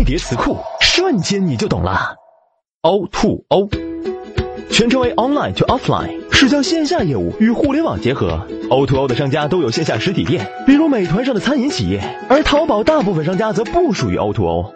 一叠词库，瞬间你就懂了。O to O，全称为 Online to Offline，是将线下业务与互联网结合。O to O 的商家都有线下实体店，比如美团上的餐饮企业，而淘宝大部分商家则不属于 O to O。